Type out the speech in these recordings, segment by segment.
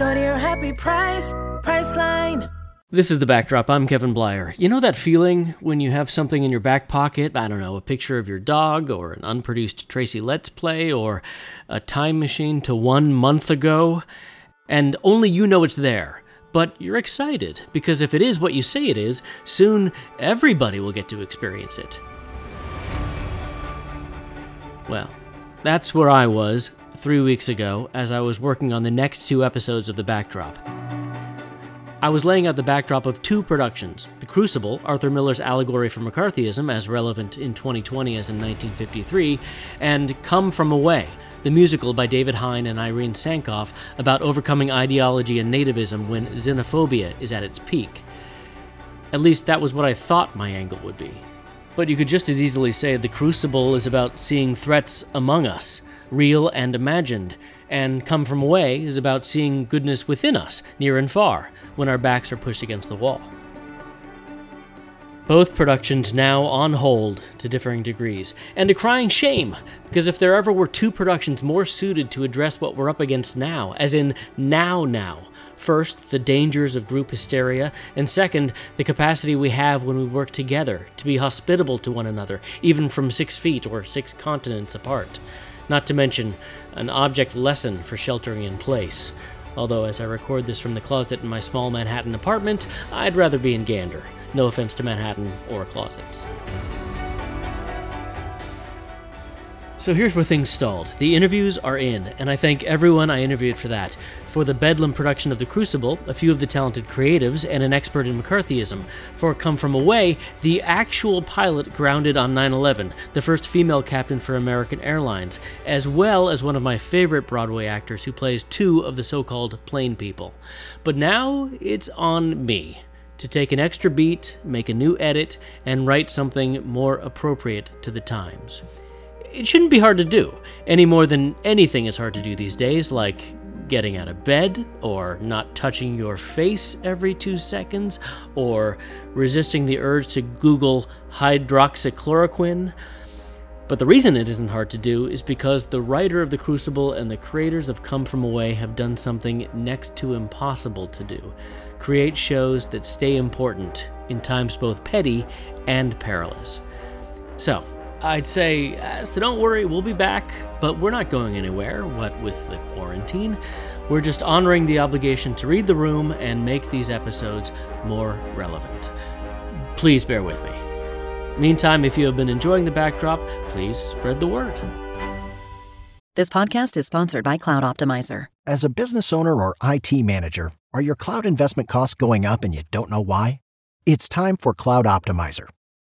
Your happy price. This is the backdrop. I'm Kevin Bleyer. You know that feeling when you have something in your back pocket? I don't know, a picture of your dog, or an unproduced Tracy Letts Play, or a time machine to one month ago, and only you know it's there. But you're excited because if it is what you say it is, soon everybody will get to experience it. Well, that's where I was three weeks ago as I was working on the next two episodes of The Backdrop. I was laying out the backdrop of two productions The Crucible, Arthur Miller's allegory for McCarthyism, as relevant in 2020 as in 1953, and Come From Away, the musical by David Hein and Irene Sankoff about overcoming ideology and nativism when xenophobia is at its peak. At least that was what I thought my angle would be. But you could just as easily say The Crucible is about seeing threats among us, real and imagined, and Come From Away is about seeing goodness within us, near and far when our backs are pushed against the wall. Both productions now on hold to differing degrees, and a crying shame, because if there ever were two productions more suited to address what we're up against now, as in now now, first, the dangers of group hysteria, and second, the capacity we have when we work together to be hospitable to one another, even from six feet or six continents apart, not to mention an object lesson for sheltering in place. Although, as I record this from the closet in my small Manhattan apartment, I'd rather be in Gander. No offense to Manhattan or closets. So here's where things stalled. The interviews are in, and I thank everyone I interviewed for that. For the Bedlam production of The Crucible, a few of the talented creatives, and an expert in McCarthyism. For Come From Away, the actual pilot grounded on 9 11, the first female captain for American Airlines, as well as one of my favorite Broadway actors who plays two of the so called plain people. But now it's on me to take an extra beat, make a new edit, and write something more appropriate to the times it shouldn't be hard to do, any more than anything is hard to do these days, like getting out of bed, or not touching your face every two seconds, or resisting the urge to Google hydroxychloroquine. But the reason it isn't hard to do is because the writer of The Crucible and the creators of Come From Away have done something next to impossible to do create shows that stay important in times both petty and perilous. So, I'd say, uh, so don't worry, we'll be back, but we're not going anywhere, what with the quarantine. We're just honoring the obligation to read the room and make these episodes more relevant. Please bear with me. Meantime, if you have been enjoying the backdrop, please spread the word. This podcast is sponsored by Cloud Optimizer. As a business owner or IT manager, are your cloud investment costs going up and you don't know why? It's time for Cloud Optimizer.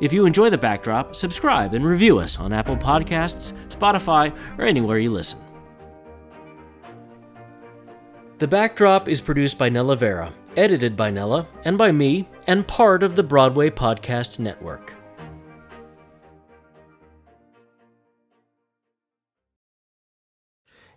If you enjoy the backdrop, subscribe and review us on Apple Podcasts, Spotify, or anywhere you listen. The backdrop is produced by Nella Vera, edited by Nella, and by me, and part of the Broadway Podcast Network.